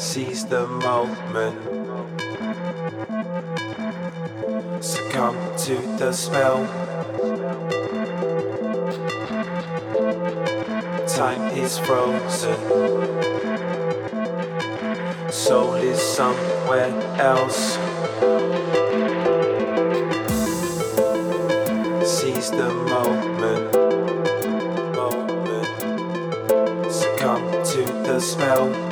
seize the moment. Succumb to the spell. Time is frozen. Soul is somewhere else. Seize the moment. Moment. Succumb to the spell.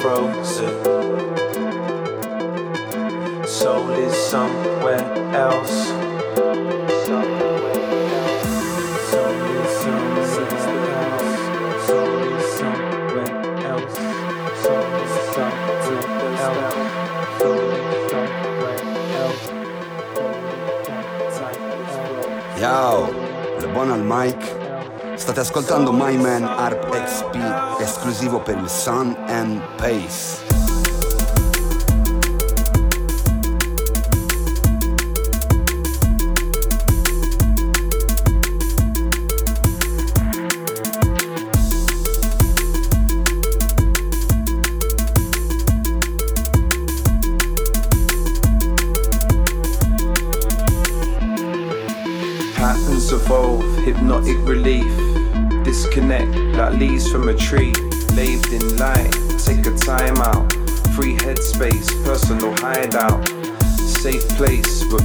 Frozen. Soul is somewhere else. Ciao, le buon al mic. State ascoltando My Man Harp XP, esclusivo per il Sun and Pace.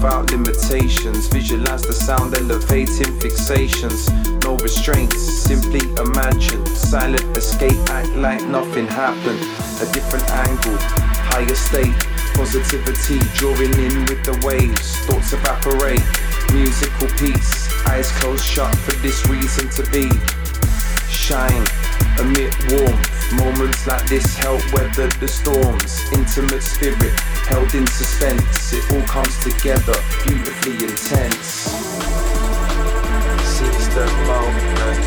Without limitations. Visualize the sound elevating fixations. No restraints, simply imagine. Silent escape, act like nothing happened. A different angle, higher state. Positivity drawing in with the waves. Thoughts evaporate. Musical peace, eyes closed shut for this reason to be shine, emit warmth. Moments like this help weather the storms. Intimate spirit held in suspense. It all comes together, beautifully intense. Seize the moment.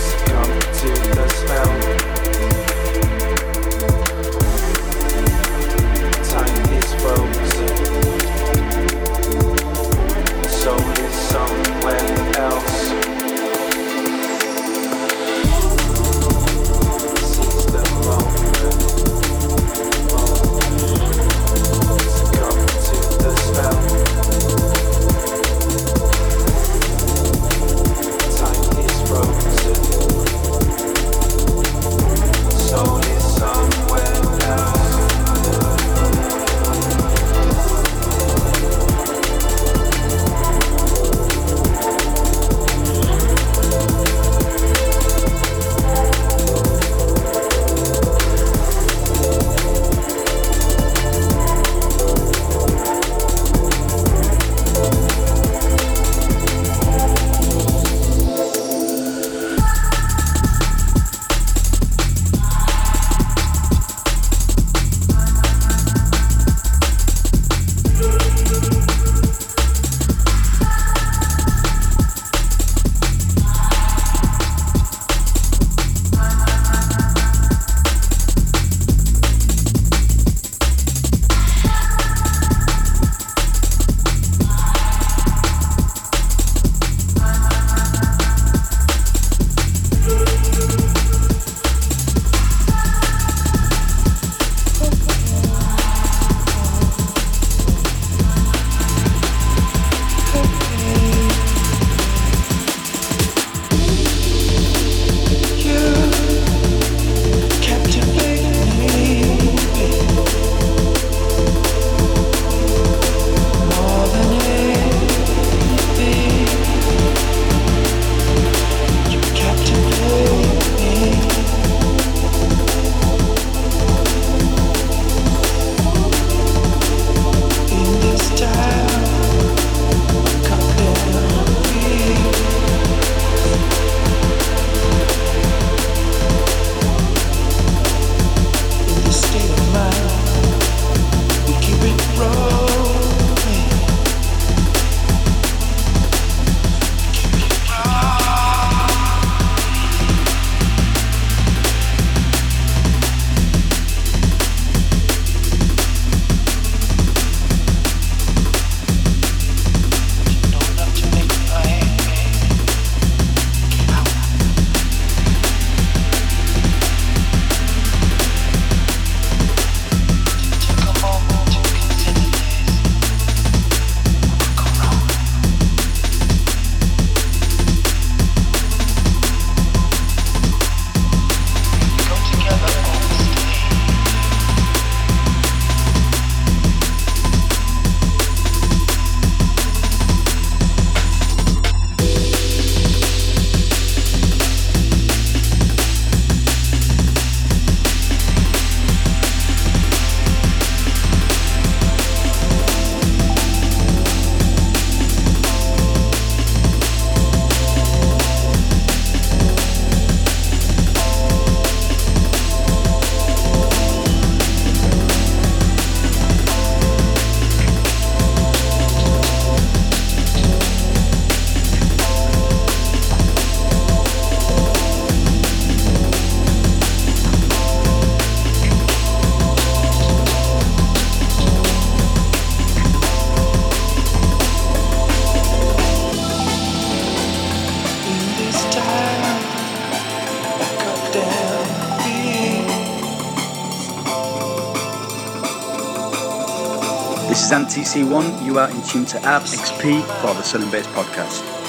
Succumb to the spell. AntiC1. You are in tune to Arp XP for the Sun and Bass Podcast.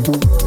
tum, tum.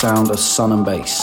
Sound of sun and bass.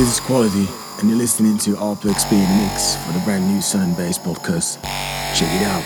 This is Quality, and you're listening to in the Mix for the brand new Sun Bass podcast. Check it out.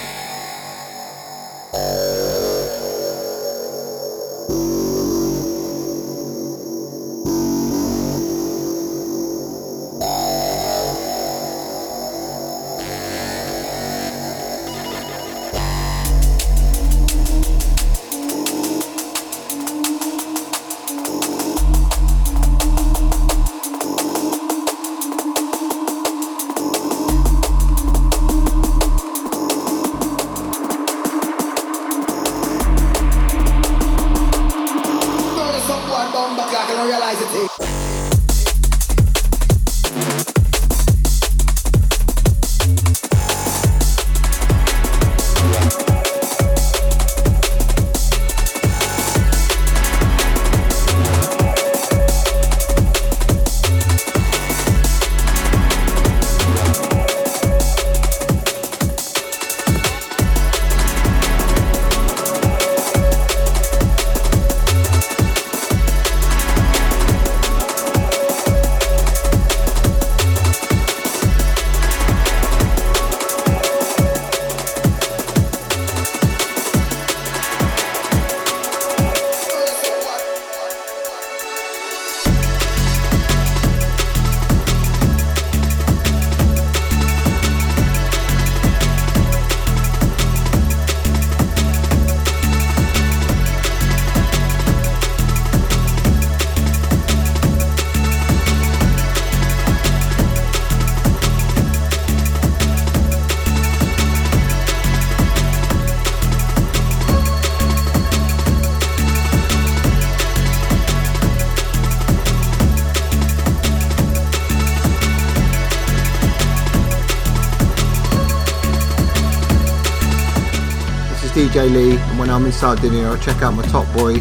DJ Lee, and when I'm in Sardinia, I'll check out my top boy,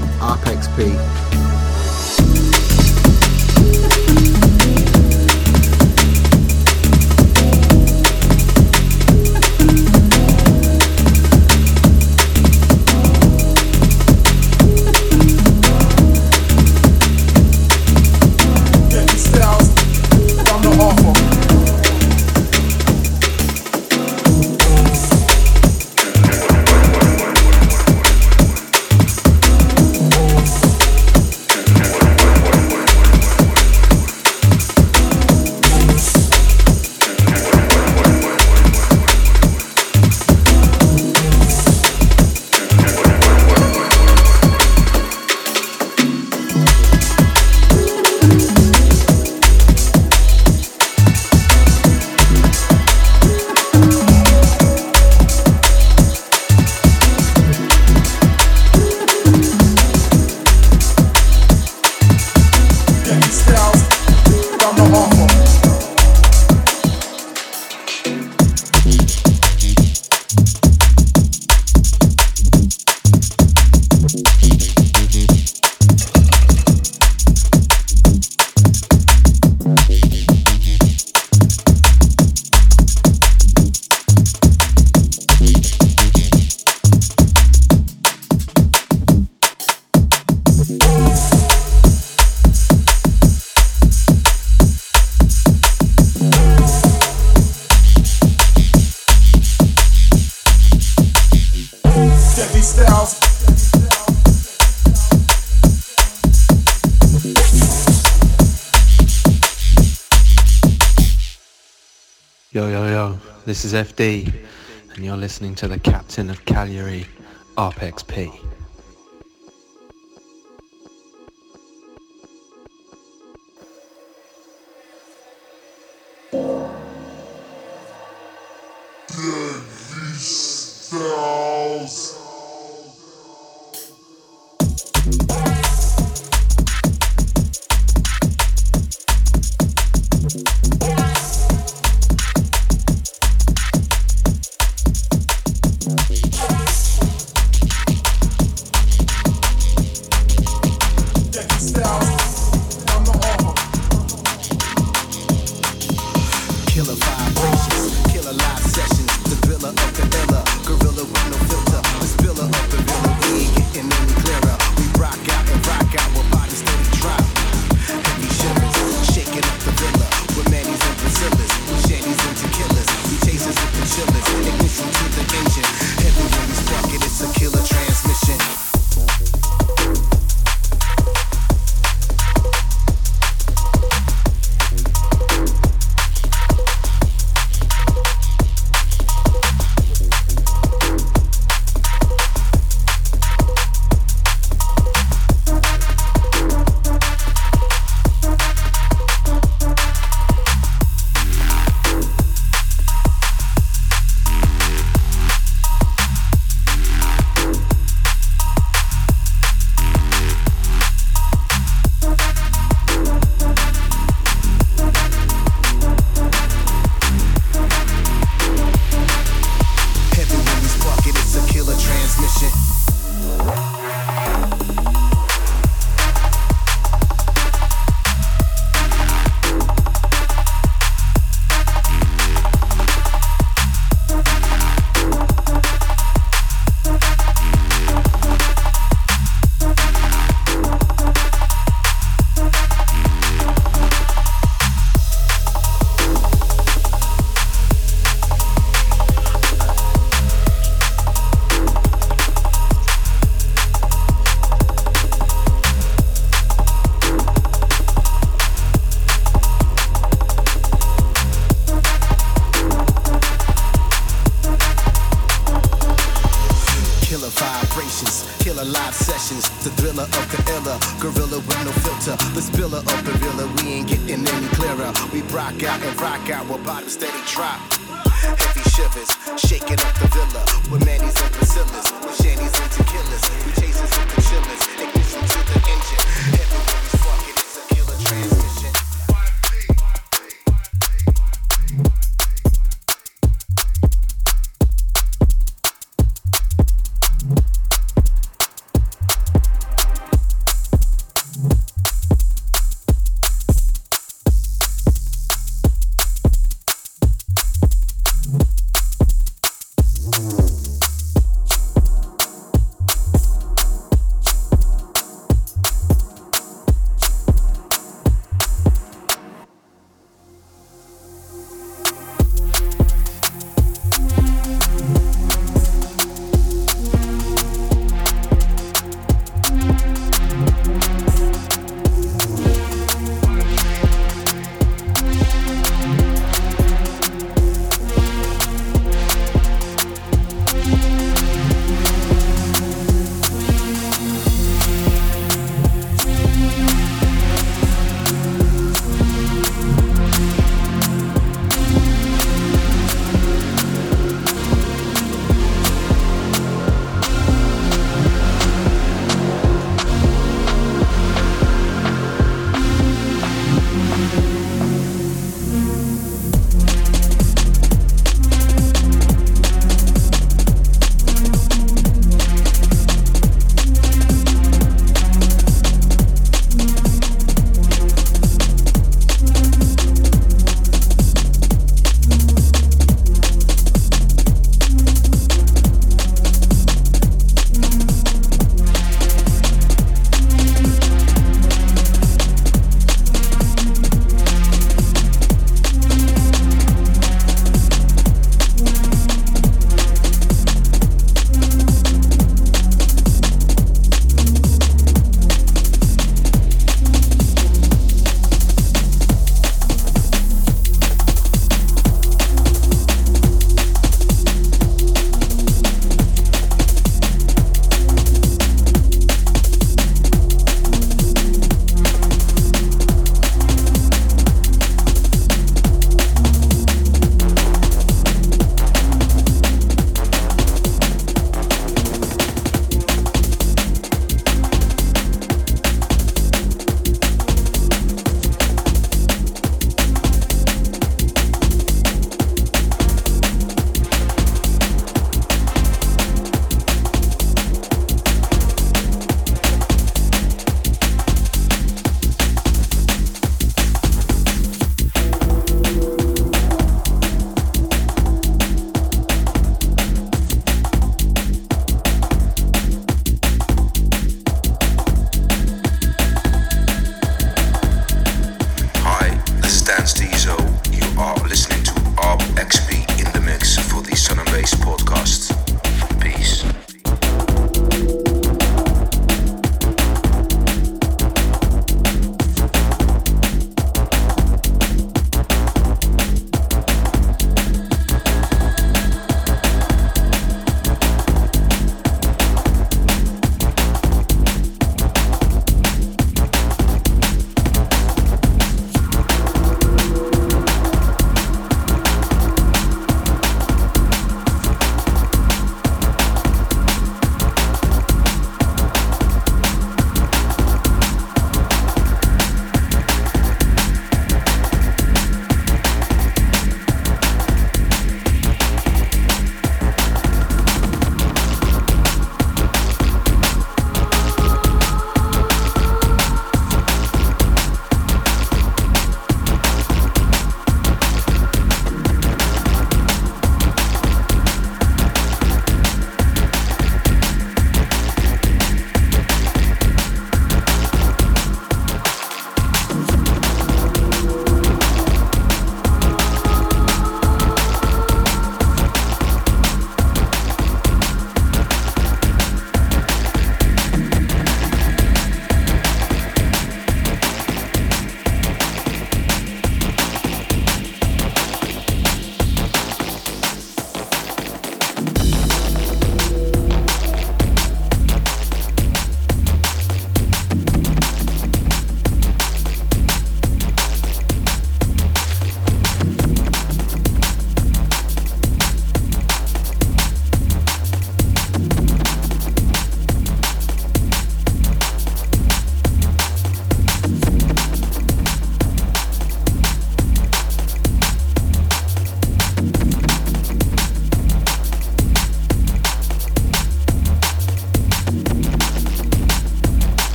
ARP-XP. This is FD, and you're listening to the captain of Cagliari, ARP-XP.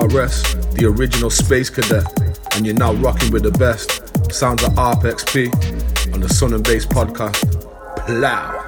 DRS, the original Space Cadet, and you're now rocking with the best. Sounds of ARP-XP on the Sun and Bass podcast. Plow.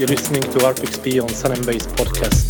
You're listening to ARP-XP on Sun and Bass Podcast.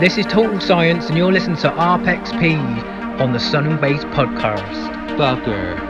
This is Total Science and you're listening to ARP-XP on the Sun and Bass podcast. Bugger.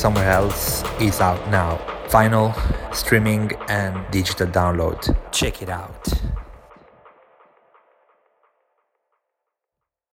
Somewhere Else, is out now. Final streaming, and digital download. Check it out.